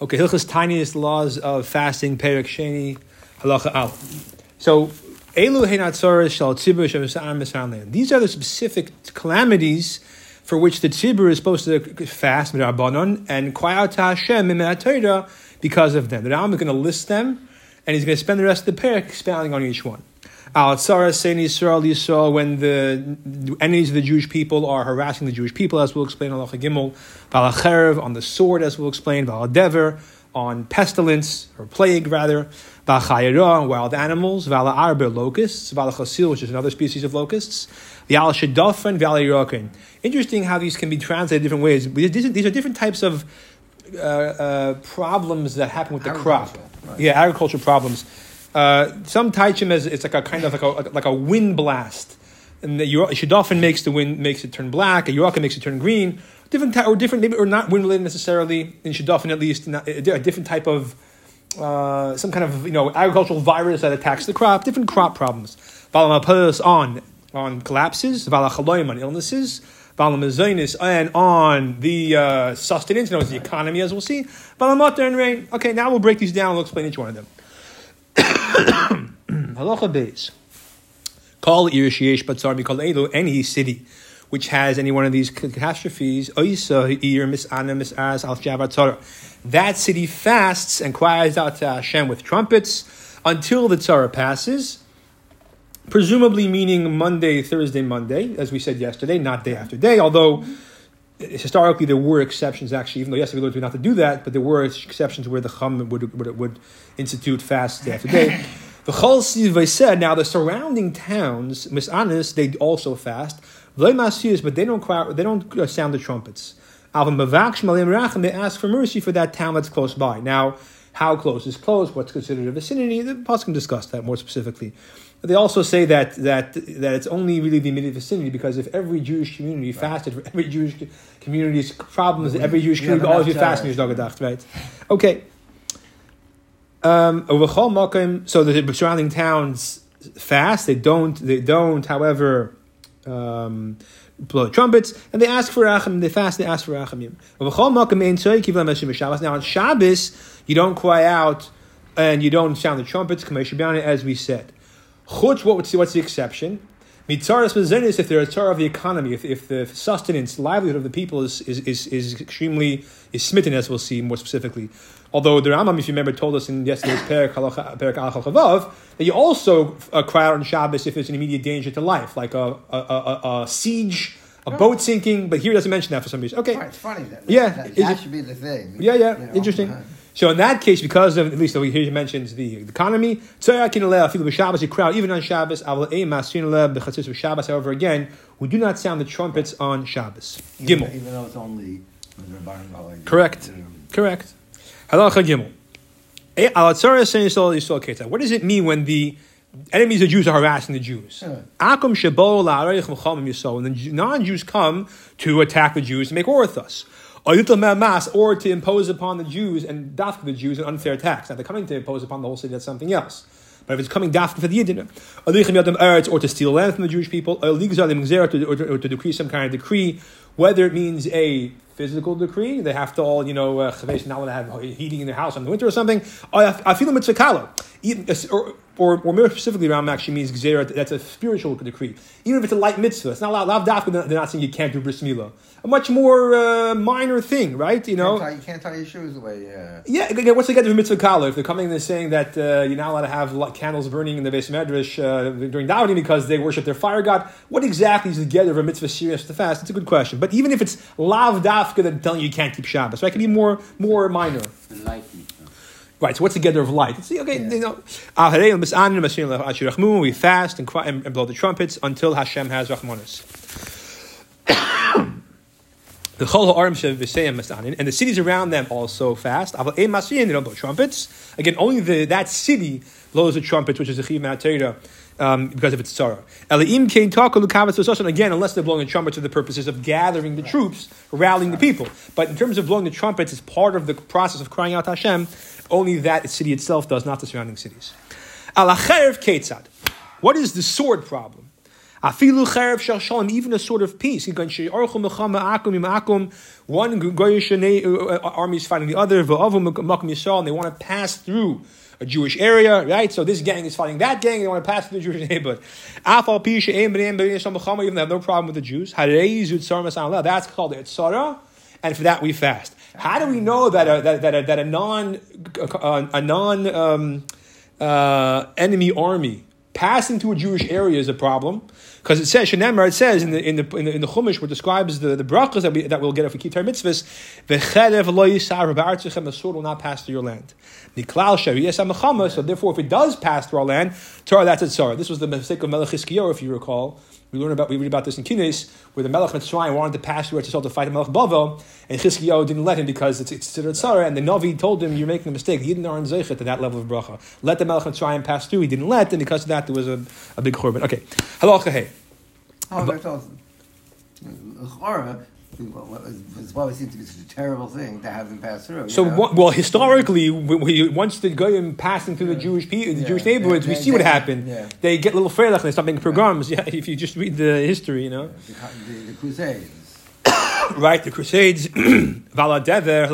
Okay, Hilchas Ta'anis laws of fasting, Perik Sheni, Halacha Al. So, Elu Henatzoris Shal Tzibur Shem These are the specific calamities for which the tzibur is supposed to fast and cry Hashem because of them. The Ram is going to list them, and he's going to spend the rest of the parak expounding on each one. Al Tzara Sein Yisrael Yisrael, when the enemies of the Jewish people are harassing the Jewish people, as we'll explain on Gimel, Valacherev on the sword, as we'll explain, Valadever on pestilence, or plague rather, Valchayira on wild animals, Vala Arbe locusts, Valachasil, which is another species of locusts, The Val Shadafan, Val Interesting how these can be translated different ways. These are different types of uh, uh, problems that happen with the crop. Right. Yeah, agricultural problems. Uh, some taichim as it's like a kind of like a like a wind blast, and the shadafin makes the wind makes it turn black. A yuraka makes it turn green. Different or different maybe or not wind related necessarily in shadafin at least not, a different type of uh, some kind of you know agricultural virus that attacks the crop. Different crop problems. on on collapses. on illnesses. and on the uh, sustenance, you know, the economy, as we'll see. and rain. Okay, now we'll break these down. We'll explain each one of them. Halacha beis. Call Irishiyesh Batzar Mikol Elu, any city which has any one of these catastrophes, that city fasts and cries out to Hashem with trumpets until the tzara passes, presumably meaning Monday, Thursday, Monday, as we said yesterday, not day after day, although historically there were exceptions actually, even though yesterday we learned not to do that, but there were exceptions where the Chum would, would, would institute fasts day after day. The Chol said, now the surrounding towns, Misanis, they also fast. but they don't cry, they don't uh, sound the trumpets. They ask for mercy for that town that's close by. Now, how close is close? What's considered a vicinity? The Pasuk can discuss that more specifically. But they also say that, that, that it's only really the immediate vicinity because if every Jewish community right. fasted for every Jewish community's problems, every Jewish community always be fasting, right? Okay. Um, so the surrounding towns fast. They don't. They don't. However, um, blow trumpets and they ask for racham. They fast. They ask for rachamim. Now on Shabbos, you don't cry out and you don't sound the trumpets. As we said, chutz. What? What's the exception? Mitzaras is if they're a tzar of the economy, if, if the sustenance, livelihood of the people is, is, is, is extremely is smitten, as we'll see more specifically. Although the Rambam, if you remember, told us in yesterday's Perak Al Chavav that you also uh, cry out on Shabbos if there's an immediate danger to life, like a, a, a, a siege, a boat sinking. But here it doesn't mention that for some reason. Okay, right, it's funny that. Yeah, that, that should be the thing. Yeah, yeah, you know, interesting. So in that case, because of at least here he mentions the, the economy, Shabbos, you crowd even on Shabbos. Shabbos, however, again, we do not sound the trumpets on Shabbos. Gimel, even though it's only correct, correct. Halacha Gimel. Eh, what does it mean when the enemies of Jews are harassing the Jews? When the non-Jews come to attack the Jews and make war with us or to impose upon the Jews and dafka the Jews an unfair tax. Now they're coming to impose upon the whole city, that's something else. But if it's coming dafka for the Yidden, or to steal land from the Jewish people, or to decree some kind of decree, whether it means a physical decree, they have to all, you know, uh, now have heating in their house in the winter or something. I feel a mitzvah or, or, or more specifically, Ram actually means gzera. That's a spiritual decree. Even if it's a light mitzvah, it's not allowed. Lav dafka. They're not saying you can't do bris milah. A much more uh, minor thing, right? You know, you can't tie, your shoes away. Yeah. Yeah. Again, what's the get to mitzvah kala? If they're coming and they're saying that uh, you're not allowed to have candles burning in the beis medrash uh, during davening because they worship their fire god, what exactly is the get of a mitzvah serious to fast? It's a good question. But even if it's lav dafka that telling you you can't keep Shabbos, right? It can be more more minor. Right, so what's the gather of light? See, okay, yeah. you know, we fast and, cry, and, blow the trumpets until Hashem has Rahmanis. the Chol Ha'arim and the cities around them also fast. They don't blow trumpets. Again, only the, that city blows the trumpets, which is the Chiv um, because of its sorrow. Again, unless they're blowing the trumpets for the purposes of gathering the troops, rallying the people. But in terms of blowing the trumpets, it's part of the process of crying out to Hashem. Only that city itself does, not the surrounding cities. What is the sword problem? Afilu cherev shel shalom, even a sort of peace. One Goyish army is fighting the other, and they want to pass through a Jewish area, right? So this gang is fighting that gang, they want to pass through the Jewish neighborhood. Even they have no problem with the Jews. That's called the Etzara, and for that we fast. How do we know that a, that, that that a non, a non um, uh, enemy army passing through a Jewish area is a problem? Because it says Shenemar, it says in the in the in the, in the Chumash, what describes the, the brachas that we that we'll get if we keep our mitzvahs, v'cherev lo yisar ba'artzichem, the sword will not pass through your land. Niklal shaviyas So therefore, if it does pass through our land, Torah that's a tzara. This was the mistake of Melech if you recall. We learn about we read about this in Kines, where the Melech Mitzrayim wanted to pass through Eretz to fight the Melech Bavel, and Chizkiyahu didn't let him because it's, it's considered tzara. And the Navi told him, "You're making a mistake. He didn't earn zeichet to that level of bracha. Let the Melech Mitzrayim pass through. He didn't let, and because of that, there was a, a big korban. Okay, halacha hey. Oh, that's awesome. Chora, it's why seems to be such a terrible thing to have them pass through. So, well, historically, we, we, once the goyim passing through the Jewish the Yeah. Jewish neighborhoods, we Yeah, see what happened. yeah. They get a little afraid and they start making pogroms. Yeah, if you just read the history, you know, the, the, the Crusades. right? The Crusades, Valadever,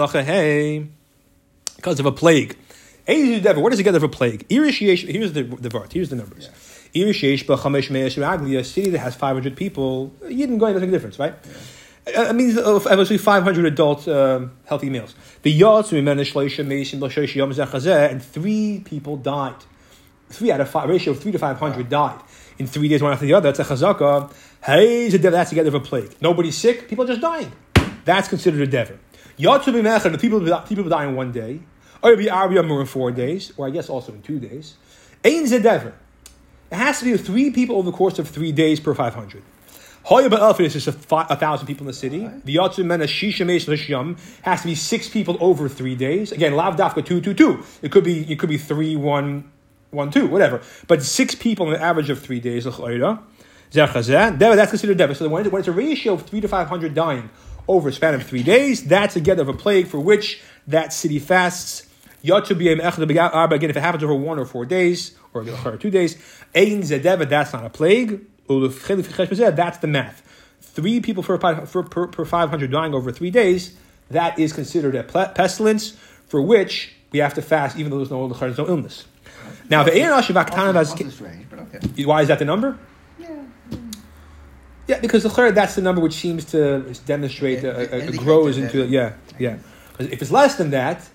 because of a plague. Dever. What does it get of a plague? Here's the the vart. Here's the numbers. Irishiyesh b'chamesh me'esh. A city that has 500 people. You didn't go a difference, right? Means uh, obviously 500 adult um, healthy males. The yatsu mimena shloisha meisim l'shloisha yom zechazeh, and three people died. Three out of five, ratio of three to 500 died in three days, one after the other. That's a chazaka. Hey, that's together of a plague. Nobody's sick. People are just dying. That's considered a dever. Yatsu b'mecha. The people people die in one day. Or be ariyam in four days, or I guess also in two days. Ein zedever. It has to be three people over the course of three days per 500. Hoya Ba'elfin is just a, fi- a thousand people in the city. The Yatsu Mena Shisha Mesh Lishyam has to be six people over three days. Again, Lav Dafka two two two. It could be it could be three one one two whatever. But six people on an average of three days. That's considered deva. So when, it- when it's a ratio of three to five hundred dying over a span of three days, that's a get of a plague for which that city fasts. Yatsu B'yem Echad B'gam Arba. Again, if it happens over one or four days or or two days, Ein Zedeva. That's not a plague. That's the math. Three people per, per, per, per 500 dying over three days, that is considered a pestilence for which we have to fast even though there's no, there's no illness. Now, the Ein Ashiv Aktanim has- Also strange, but okay. why is that the number? Yeah, because the that's the number which seems to demonstrate, uh, uh, uh, Indicate grows that- into, yeah, yeah. 'Cause If it's less than that,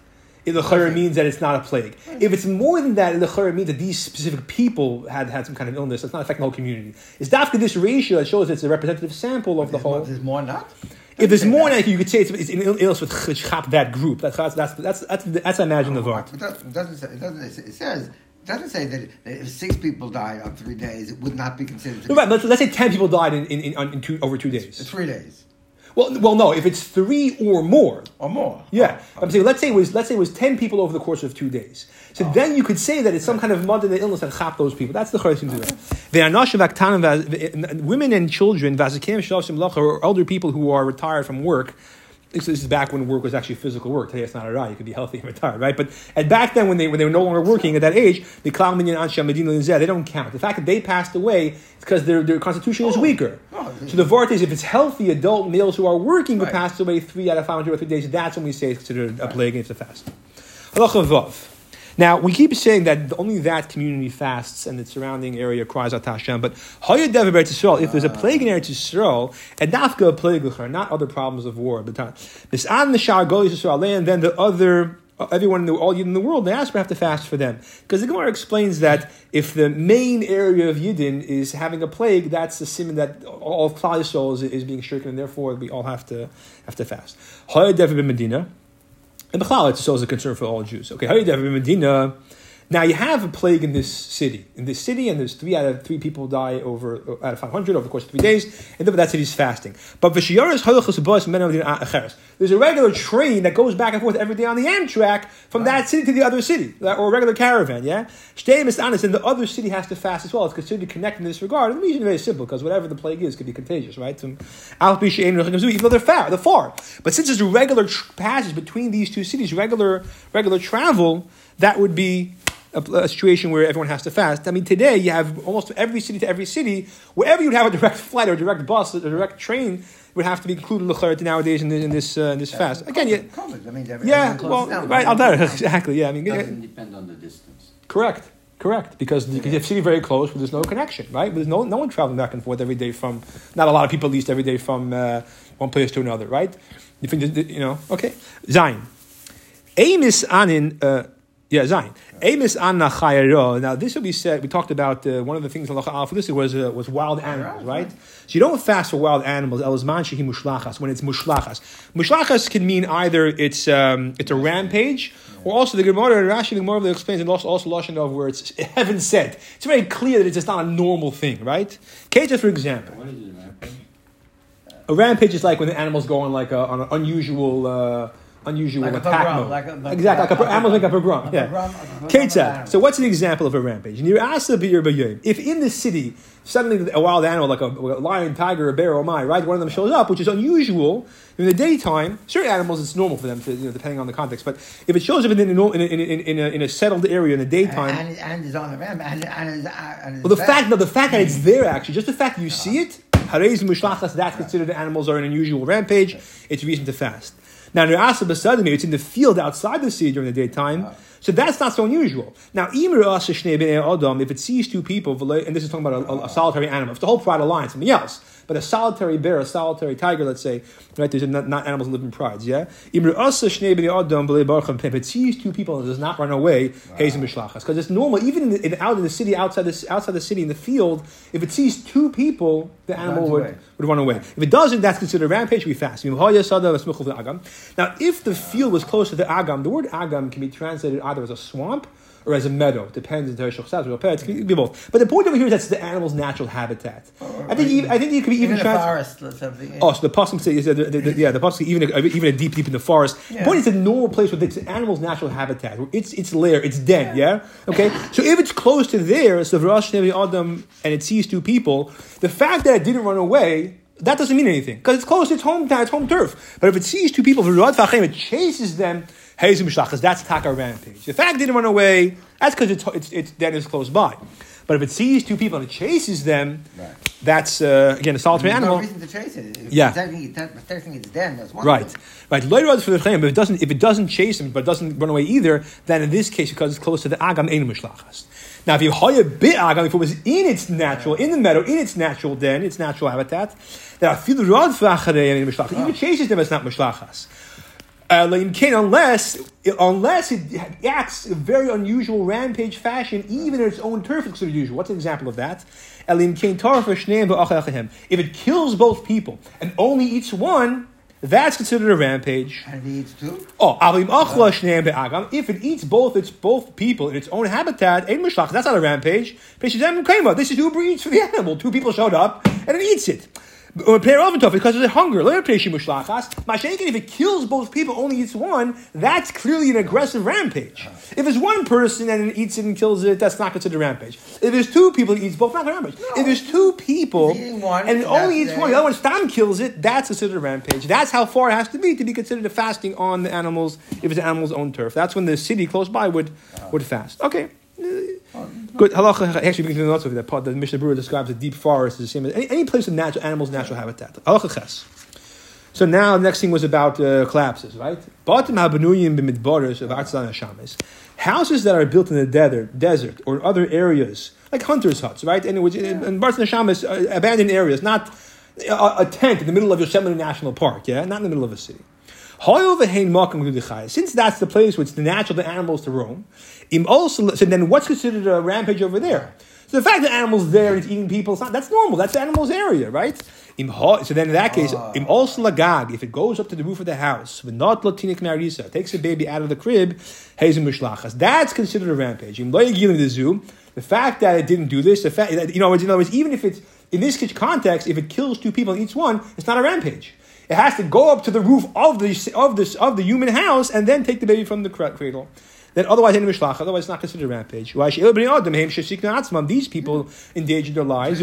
it- the chayr means that it's not a plague. If it's more than that, the chayr means that these specific people had had some kind of illness. It's not affecting the whole community. It's dafka this ratio that shows it's a representative sample of the whole. there's more not? If there's say more, that. you could say it's, it's an illness with chap that group. That's that's that's that's that's, that's I imagine the oh, vart. It doesn't, it doesn't say, it, doesn't, it says, it doesn't say that if six people died on three days, it would not be considered Right, let's, let's say ten people died in, in, in, in two, over two days. three days Well, well, no. If it's three or more, or more. Yeah, Oh, I'm saying let's say it was let's say it was ten people over the course of two days. So Oh. then you could say that it's some kind of mother illness that chap those people. That's the chayim to do. The anashim aktanim vaz- women and children vazikim lacha or elder people who are retired from work. This this is back when work was actually physical work. Today it's not at all. You could be healthy and retired, right? But and back then when they when they were no longer working at that age, the Klal Minyan Ansha Medina they don't count. The fact that they passed away is because their, their constitution is oh. weaker. Oh. So the vart is if it's healthy adult males who are working who Right. passed away three out of 500 or three days, that's when we say it's considered a plague and it's a fast. Halacha Vav. Now, we keep saying that only that community fasts and the surrounding area cries out to Hashem, but Hayad Dever Eretz if there's a plague in Eretz Yisrael, and Dafka a plague not other problems of war, but uh, this an the Golis Yisrael, and then the other, uh, everyone in the, all Yidden in the world, the Asper have to fast for them. Because the Gemara explains that if the main area of Yidden is having a plague, that's the simon that all of Klal Yisrael is, being stricken, and therefore we all have to, have to fast. Medina. And Bechlal, it's also a concern for all Jews. Okay, Haydav in Medina. Now you have a plague in this city. In this city, and there's three out of three people die over out of 500 over the course of three days, and that city's fasting. But Vishayaris Halachas Abbas Men of. There's a regular train that goes back and forth every day on the Amtrak from that city to the other city, or a regular caravan. Yeah, Shtei Mistanis, and the other city has to fast as well. It's considered connected in this regard. And the reason is very simple because whatever the plague is could be contagious, right? Even though they're far, they're far. But since there's a regular tr- passage between these two cities, regular regular travel, that would be a, a situation where everyone has to fast. I mean, today you have almost every city to every city, wherever you'd have a direct flight or a direct bus, or a direct train, would have to be included nowadays in, this- in this uh, in this fast. Again, yeah, COVID. I mean, yeah, well, down. right, I'll tell exactly. Yeah, I mean, yeah, Doesn't depend on the distance. correct, correct, because you have city very close, but there's no connection, right? But there's no no one traveling back and forth every day from, not a lot of people at least every day from uh, one place to another, right? You think you know? Okay, Zayin. Amos anin, uh, yeah, Zayin. Amos anna chayero. Now, this will be said. We talked about uh, one of the things Allah Alpha this was uh, was wild animals, right? So you don't fast for wild animals. Elazman shehi mushlachas when it's mushlachas. Mushlachas can mean either it's um, it's a rampage, or also the Gemara and Rashi the Gemara explains and also also Lashon of where it's heaven sent. It's very clear that it's just not a normal thing, right? Keita, for example. What is it. A rampage is like when the animals go on like a, on an unusual, uh, unusual Like a attack like a- like- exactly, like like a- animals make a pogrom. a Yeah. pogrom, a pogrom of Ketzah. So what's an example of a rampage? And you're asked to be your bayim. If in the city suddenly a wild animal like a, a lion, tiger, a bear, or my right, one of them shows up, which is unusual in the daytime. Certain animals, it's normal for them to, you know, depending on the context. But if it shows up in a, in in in a, in a settled area in the daytime, And, and is on the ram. And, and, is, and well, the fact, no, the fact that it's there actually, just the fact that you see it, harez mushlachas, that's considered the animals are an unusual rampage. It's reason to fast. Now, Nerasa Basadimi, it's in the field outside the city during the daytime, so that's not so unusual. Now, Imir Asa Shnei B'nei Adam, if it sees two people, and this is talking about a, a, a solitary animal, if the whole pride of lion, something else, but a solitary bear, a solitary tiger, let's say, right? There's not, not animals that live in prides, yeah. Imir Asa Shnei B'nei Adam B'lei Baruch If it sees two people and does not run away, Mishlachas, because it's normal, even in, the, in out in the city, outside the outside the city, in the field, if it sees two people, the animal would away. would run away. If it doesn't, that's considered a rampage. We fast. Now, if the field was close to the agam, the word agam can be translated either as a swamp or as a meadow. Depends on the Shulchan Aruch. It can be both. But the point over here is that's the animal's natural habitat. I think. Even, I think it could be even, even a trans- forest or something. Oh, so the pasuk says, uh, the, the, the, yeah, the pasuk even a, even a deep, deep in the forest. The Yeah. point is, a normal place where it's an animal's natural habitat. It's its lair, its den. Yeah. Okay. So if it's close to there, so Nevi Adam, and it sees two people, the fact that it didn't run away. That doesn't mean anything because it's close to its hometown, its home turf. But if it sees two people, it chases them. Hazim Mishlachas, that's Taka rampage. The fact it didn't run away, that's because it's, it's, it's den is close by. But if it sees two people and it chases them, Right. that's uh, again a solitary There's animal. no reason to chase it. If Yeah. Protecting, it- protecting its den, that's one Right, thing. right. Later on for the chayim, if it doesn't, if it doesn't chase them, but doesn't run away either, then in this case, because it's close to the agam, ein mishlachas. Now, if you hire bit agam, if it was in its natural, in the meadow, in its natural den, its natural habitat, then I feel the rod ein mishlachas. Even chases them, it's not mishlachas. Uh, unless unless it acts in a very unusual rampage fashion, even in its own turf, it's considered usual. What's an example of that? If it kills both people and only eats one, that's considered a rampage. And he eats two. Oh, avim achla shneim be'agam. If it eats both, it's both people in its own habitat. That's not a rampage. This is Uber eats for the animal. Two people showed up and it eats it. Or pair of tough because of the hunger. Later, if it kills both people, only eats one. That's clearly an aggressive rampage. If it's one person and it eats it and kills it, that's not considered a rampage. If there's two people, it eats both. Not a rampage. If there's two people one, and it only eats one, the other one stam kills it, that's considered a rampage. That's how far it has to be to be considered a fasting on the animals if it's the animal's own turf. That's when the city close by would would fast. Okay. Good. Halacha. Actually, do notes of that part. The Mishnah Berurah describes a deep forest as the same as any, any place of natural animals' natural habitat. Halacha ches. So now the next thing was about uh, collapses, right? Bottom habanuyim b'midbaris of Artzan Hashamis. Houses that are built in the desert, desert or other areas, like hunters' huts, right? And, it was, and uh, abandoned areas, not a, a tent in the middle of Yosemite National Park, yeah? Not in the middle of a city. Since that's the place where it's the natural the animals to roam, im also so then what's considered a rampage over there? So the fact that animals there and it's eating people, it's not, that's normal. That's the animal's area, right? So then in that case, ah. im also lagag, if it goes up to the roof of the house, not latinik marisa, takes a baby out of the crib, hazim mishlachas. That's considered a rampage. Im lo yagilim the zoo. The fact that it didn't do this, the fact that, you know, in other words, even if it's in this context, if it kills two people and eats one, it's not a rampage. It has to go up to the roof of the of this of the human house and then take the baby from the cradle. Then otherwise, in mishlach, otherwise it's not considered a rampage. Why These people endangered their lives.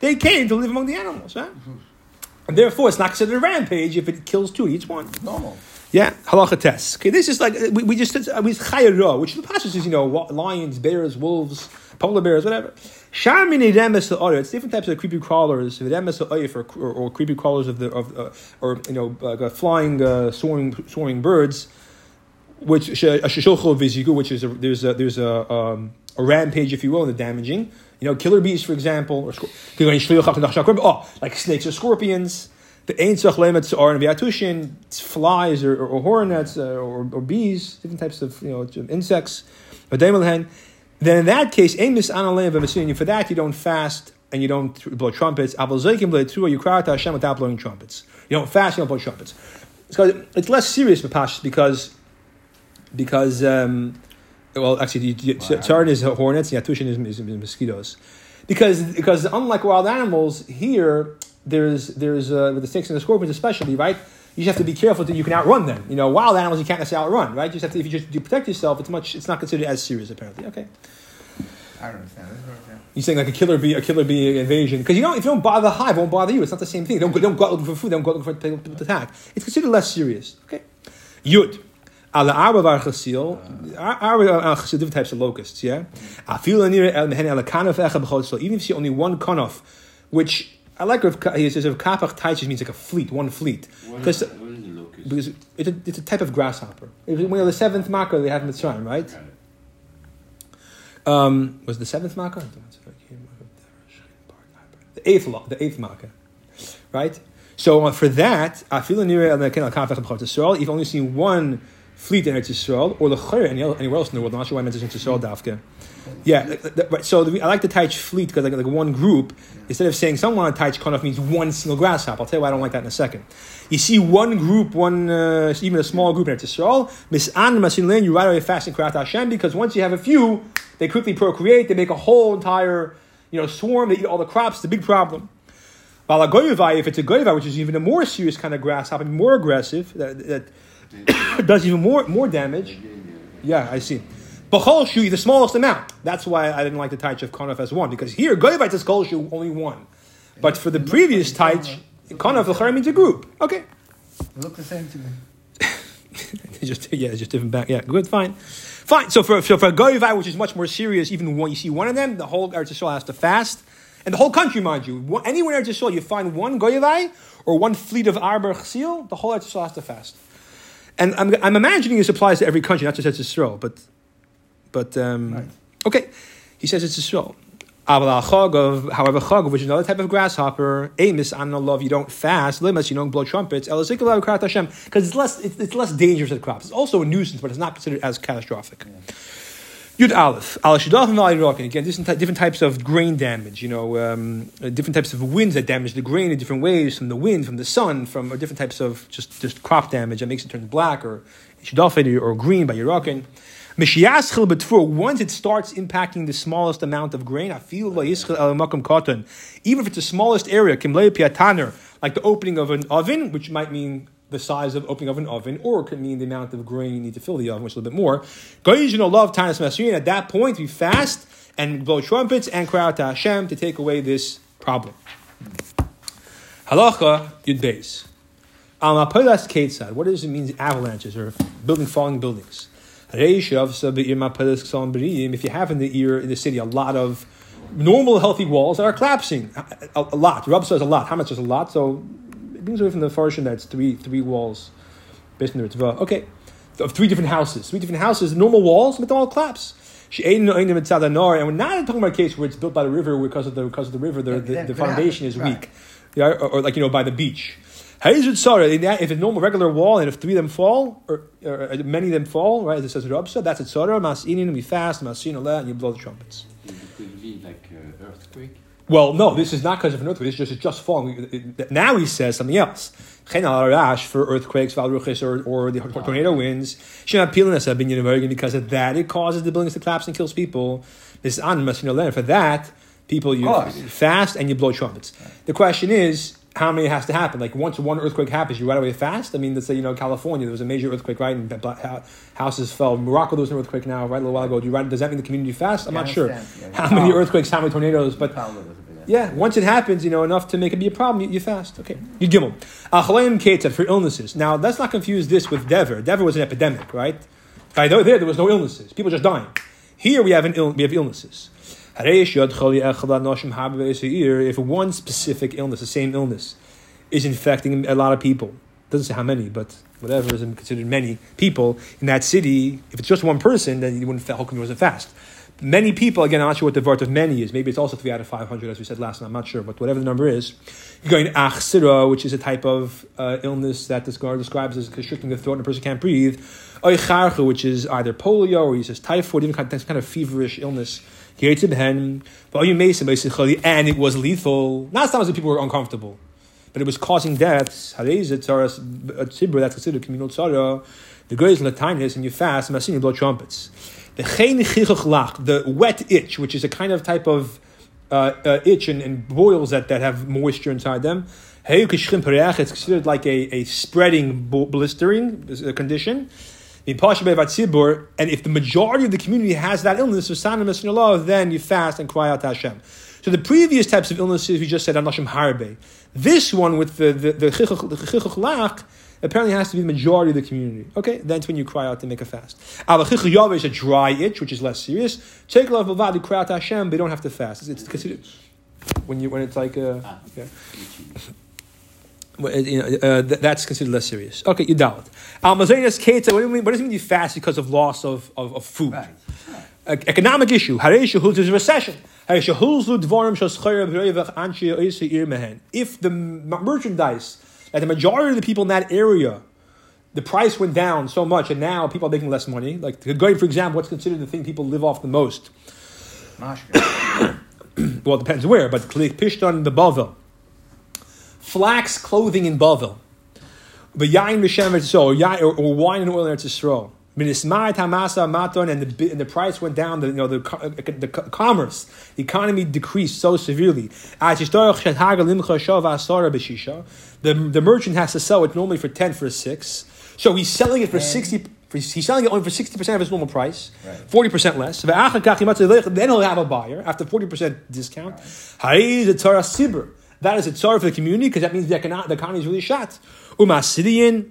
They came to live among the animals. Right? And therefore, it's not considered a rampage if it kills two, each one. Normal. Yeah, halacha test. Okay, this is like we, we just uh, we chayero, which the passage is you know lions, bears, wolves, polar bears, whatever. Sharmini remes order. It's different types of creepy crawlers, remes or, or, or creepy crawlers of the of uh, or you know like, flying uh, soaring soaring birds, which sh- a shishulchol vizigu, which is a, there's a there's a um, a rampage, if you will, in the damaging. You know, killer bees, for example, or oh, like snakes or scorpions. The such limits are in viatushin, flies or, or, or hornets uh, or, or bees, different types of you know insects. But then in that case, For that, you don't fast and you don't blow trumpets. You cry out to Hashem without blowing trumpets. You don't fast, you don't blow trumpets. It's, it's less serious, Papash, because because um, well, actually, Tzarin is hornets, and Yatushin is, is, is mosquitoes. Because because unlike wild animals, here there's there's uh, with the snakes and the scorpions especially, right? You just have to be careful that you can outrun them. You know, wild animals you can't necessarily outrun, right? You just have to if you just you protect yourself, it's much it's not considered as serious apparently. Okay. I don't understand. You're saying like a killer bee, a killer bee invasion, because you know if you don't bother the hive, it won't bother you. It's not the same thing. They don't go, don't go out looking for food. They don't go out looking for people to attack. It's considered less serious. Okay. Yud. Ala arba var chasil, arba uh, uh, chasil, different types of locusts. Yeah. Mm. Afil anir el mehen el kanaf echa b'chol Even if you see only one kanaf, which I like Rav, he says Rav Kapach Taichish means like a fleet, one fleet. What is, what is? Because it's a, it's a type of grasshopper. It was the seventh makkah they have in Mitzrayim, right? Um, was the seventh makkah? The eighth the eighth makkah, right? So uh, for that, you've only seen one fleet in Eretz Yisrael, or the anywhere else in the world. I'm not sure why I mentioned Yisrael Dafka. Yeah. So the, I like the Taich fleet because like, like one group, instead of saying someone on Taich Konaf means one single grasshopper. I'll tell you why I don't like that in a second. You see one group, one uh, even a small group in Eretz Yisrael, Mis'an Masin Lin, you right away fast and Karat Hashem because once you have a few, they quickly procreate, they make a whole entire you know swarm, they eat all the crops, it's a big problem. While a goyavai, if it's a goyavai, which is even a more serious kind of grasshopper, more aggressive, that, that does even more more damage. Yeah, I see. B'chol shu, the smallest amount. That's why I didn't like the taich of Konaf as one, because here, Goyavite says kol shu, only one. But for the previous taich, Konaf l'char means a group. Okay. They look the same to me. just yeah, just different back. Yeah, good, fine, fine. So for so for Goyavite, which is much more serious, even when you see one of them, the whole Eretz Yisrael has to fast, and the whole country, mind you. Anywhere in Eretz Yisrael, you find one Goyavite or one fleet of Arber Chsil, the whole Eretz Yisrael has to fast. And I'm, I'm imagining this applies to every country, not just Eretz Yisrael, but but um, Right. okay, he says it's a. Aval chagav, however, chagav, which is another type of grasshopper, amis anna love, you don't fast, limas, you don't blow trumpets, elazikalav krat Hashem, because it's less, it's, it's less dangerous at crops. It's also a nuisance, but it's not considered as catastrophic. Yud Aleph, al shidaf and Valley Again, different, ty- different types of grain damage. You know, um, uh, different types of winds that damage the grain in different ways, from the wind, from the sun, from different types of just, just crop damage that makes it turn black or shidaf or green by Yerakin. Mishiyaschil once it starts impacting the smallest amount of grain, I feel like yischil el even if it's the smallest area, like the opening of an oven, which might mean the size of opening of an oven, or it could mean the amount of grain you need to fill the oven, which is a little bit more. Goyijin love tanis masrin. At that point, we fast and blow trumpets and cry out to Hashem to take away this problem. Halacha yud beis. Al mapelas ketzad. What does it mean? Avalanches or building falling buildings. If you have in the ear in the city a lot of normal healthy walls that are collapsing, a, a lot. Rub says a lot. How much is a lot? So it brings away from the version that's three three walls based on the Ritva. Okay, of three different houses, three different houses, normal walls, but they all collapse. She ain't no and we're not talking about a case where it's built by the river because of the because of the river, the, the, the foundation is weak, yeah, or, or like you know by the beach. Hayzud Sarah, in that- if it's normal regular wall and if three of them fall, or, or many of them fall, right, as it says in Rabsa, that's a Tzara, Masinin, we fast, Masin Allah, and you blow the trumpets. It could be like uh, earthquake. Well, no, this is not because of an earthquake. This is just, it's just falling. Now he says something else. For earthquakes, or, or the tornado winds. Shema pilinasa binyan american because of that it causes the buildings to collapse and kills people. This is an masin For that, people you fast and you blow trumpets. The question is. How many has to happen? Like once one earthquake happens, you right away fast. I mean, let's say you know California, there was a major earthquake, right? And bla- houses fell. Morocco, there was an earthquake now, right? A little while ago. Do you right? Does that mean the community fast? I'm Yeah, not sure. understand. Yeah, How many oh. earthquakes? How many tornadoes? But Nepal was a big Yeah, once it happens, you know, enough to make it be a problem, you, you fast. Okay. You gimel. Achaleim uh, ketzad for illnesses. Now, let's not confuse this with Dever. Dever was an epidemic, right? I know there, there was no illnesses. People just dying. Here we have, an Ill, we have illnesses. If one specific illness, the same illness, is infecting a lot of people, doesn't say how many, but whatever is considered many people in that city, if it's just one person, then you wouldn't, how come it wasn't fast? Many people, again, I'm not sure what the vart of many is. Maybe it's also three out of 500, as we said last time. I'm not sure, but whatever the number is, you're going achsira, which is a type of uh, illness that this guard describes as constricting the throat and a person can't breathe. Oicharcha, which is either polio or he says typhoid, even kind of, kind of feverish illness. And it was lethal. Not as people were uncomfortable, but it was causing deaths. That's considered communal tzara. The is latinus, and you fast, and you blow trumpets. The the wet itch, which is a kind of type of uh, uh, itch and, and, boils that, that have moisture inside them. It's considered like a, a spreading blistering condition. And if the majority of the community has that illness, then you fast and cry out to Hashem. So the previous types of illnesses we just said Anashim Harbe. This one with the the, the, the apparently has to be the majority of the community. Okay, that's when you cry out to make a fast. Al is a dry itch, which is less serious. Take love of you cry out to Hashem, they don't have to fast. It's, it's considered when you when it's like a. Ah. Well, you know, uh, that's considered less serious. Okay, you doubt. Almazenas keta. What, do you mean, what does it mean you fast because of loss of, of, of food? Right. Uh, economic issue. There's a recession. If the merchandise that the majority of the people in that area, the price went down so much, and now people are making less money. Like going, for example, what's considered the thing people live off the most? well, it depends where, but Pishtan the Bavel. Flax clothing in Bavel. But yain b'shem so or, or wine and oil in Eretz Yisrael. Maton, and the and the price went down. The you know the, uh, the commerce, the economy decreased so severely. The the merchant has to sell it normally for ten for a six, so he's selling it for sixty. He's selling it only for sixty percent of his normal price, forty percent less. Then he'll have a buyer after forty percent discount. That is a tzara for the community because that means the economy, the economy is really shot. Umasidian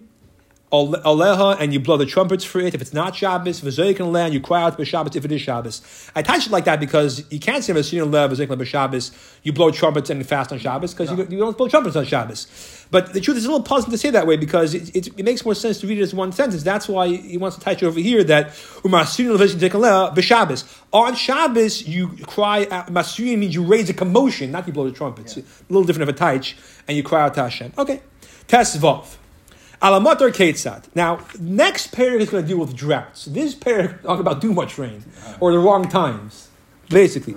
Aleha, and you blow the trumpets for it. If it's not Shabbos, V'zoikin Leh, and you cry out for Shabbos if it is Shabbos. I touch it like that because you can't say V'zoikin Leh, V'zoikin Leh, Shabbos, you blow trumpets and fast on Shabbos because no. you, you, don't blow trumpets on Shabbos. But the truth is a little puzzling to say that way because it, it, it, makes more sense to read it as one sentence. That's why he wants to touch it over here that U'masurin V'zoikin Leh, B'Shabbos. On Shabbos, you cry out, Masurin means you raise a commotion, not you blow the trumpets. Yeah. A little different of a taich, and you cry out to Hashem. Okay. Tesvav. Alamatar Ketzat. Now, next pair is going to deal with droughts. This pair talk about too much rain or the wrong times, basically.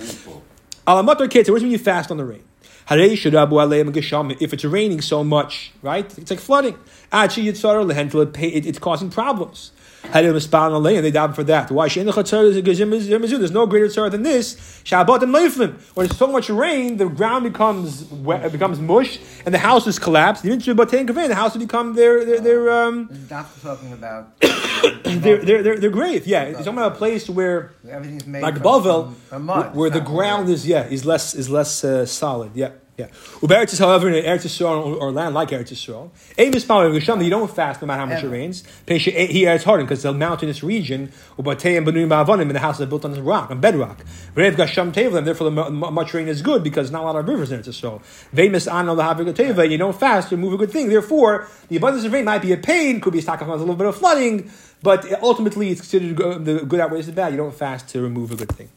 Alamatar Ketzat. What mean you fast on the rain? If it's raining so much, right? It's like flooding. Actually it's causing problems. Had him spell on and they daven for that. Why? There's no greater tzara than this. Shabbat and leiflim. When there's so much rain, the ground becomes wet, becomes mush, and the house is collapsed. The the house will become their their their. Um, doctor talking about their, their, their, their grave. Yeah, it's talking about a place where everything's made like from, Bavel, from, from where the ground is yeah is less is less uh, solid. Yeah. Yeah. Uberetz, however, in Eretz Yisrael or land like Eretz Yisrael, Avis Power Gesham, you don't fast no matter how much it rains. Pesha, He Eretz Harden because the mountainous region. Ubatei and Benuim Ba'avanim, and the houses are built on rock, on bedrock. Rev Gasham Tevlim, therefore the much rain is good because not a lot of rivers in Eretz Yisrael. Vemis Ano Lahavik Teva, you don't fast, you move a good thing. Therefore, the abundance of rain might be a pain, could be a stock of a little bit of flooding, but ultimately it's considered the good outweighs the bad. You don't fast to remove a good thing.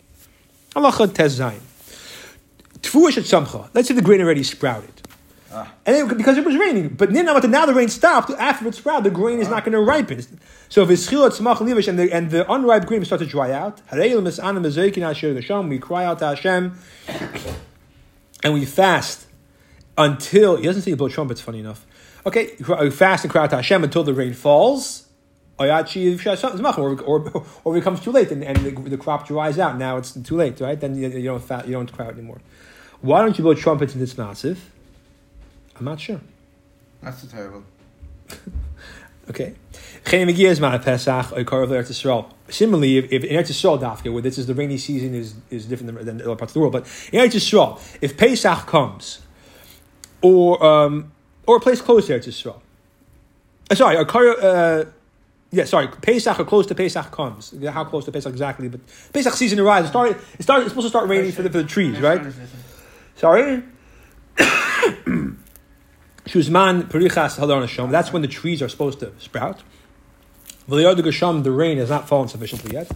Allah Tez Zayin. Let's say the grain already sprouted. Ah. And it, because it was raining. But now, now the rain stopped, after it sprouted, the grain is not going to ripen. So if it's tzmach and the, and the unripe grain starts to dry out, we cry out to Hashem and we fast until, he doesn't say the blow trumpets, funny enough. Okay, we fast and cry out to Hashem until the rain falls. Or, or, or, it becomes too late and, and the, the, crop dries out. Now it's too late, right? Then you, you don't fast, you don't cry out anymore. Why don't you blow trumpets in this massive? I'm not sure. That's terrible. Okay. Geen Megias Ma Pesach or Karav Eretz Yisrael. Similarly, if, if in Eretz Yisrael Dafka, where this is the rainy season, is, is different than, than other parts of the world, but in Eretz Yisrael, if Pesach comes, or um, or a place close to Eretz Yisrael, uh, sorry, or Karav, uh, yeah, sorry, Pesach or close to Pesach comes. How close to Pesach exactly? But Pesach season arrives. It started. It started. It's supposed to start raining for the, for the trees, right? Sorry. Shuzman Perichas Hadar Nashom. That's when the trees are supposed to sprout. V'liyad Gasham, the rain has not fallen sufficiently yet.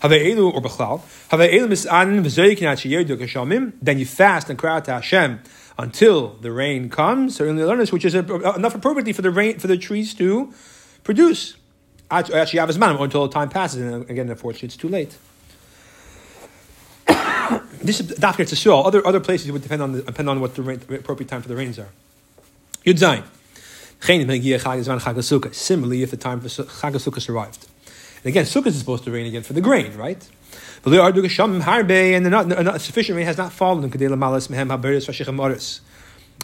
Have Elu or Bechlal. Have Elu Misan V'zoikin At Sheyedu Gashamim. Then you fast and cry out to Hashem until the rain comes. Certainly learn this, which is enough appropriately for the rain for the trees to produce. Actually, until the time passes, and again, unfortunately, it's too late. This is Dafka Tzisrael. Other other places would depend on the, depend on what the, rain, the appropriate time for the rains are. Yud Zayin. Similarly, if the time for Chag Sukkot arrived. And again, Sukkot is supposed to rain again for the grain, right? And the not, not, sufficient rain has not fallen.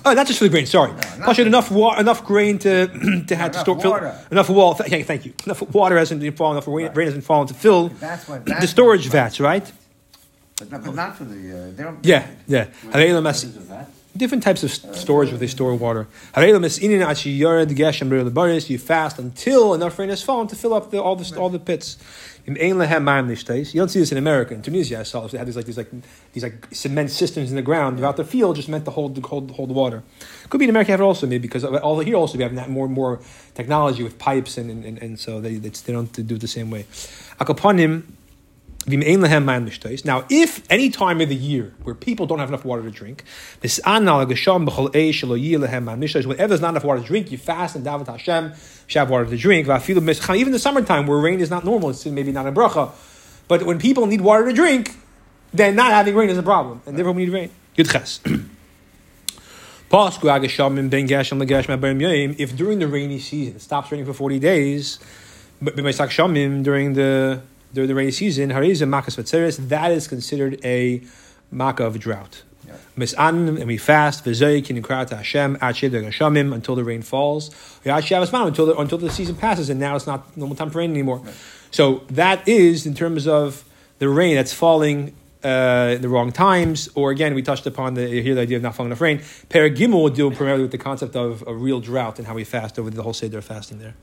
Oh, not just for the grain. Sorry, No, plus you had enough water, enough grain to to have to store fill, water. enough wall. Th- thank you. Enough water hasn't fallen. Enough rain, rain hasn't fallen to fill That's what. the storage vats, right? But not, but not for the. Uh, they don't. Yeah, yeah. Harei What mas- is a vat? different types of storage where they store water. Harei lemes inin achi yared geshem b'rei lebaris. You fast until enough rain has fallen to fill up the, all the all the pits. In ein lehem ma'am. You don't see this in America. In Tunisia, I saw this. They had these like these like these like cement systems in the ground throughout the field, just meant to hold the hold, hold the water. Could be in America have it also maybe because of- all here also we have that more and more technology with pipes and and, and, and so they they don't do it the same way. Akaponim. Now, if any time of the year where people don't have enough water to drink, whenever there's not enough water to drink, you fast and daven Hashem, you have water to drink. Even the summertime where rain is not normal, it's maybe not a bracha, but when people need water to drink, then not having rain is a problem, and therefore we need rain. Good ches. If during the rainy season it stops raining for 40 days, during the during the rainy season, harizim makas vatzeres, that is considered a makkah of drought. Yeah. Mis'an, and we fast, v'zayik, and to Hashem, achid gashamim, until the rain falls, until the, until the season passes, and now it's not normal time for rain anymore. So that is, in terms of the rain that's falling uh, in the wrong times, or again, we touched upon the here the idea of not falling enough rain. Paragimel will deal primarily with the concept of a real drought and how we fast over the whole Seder fasting there.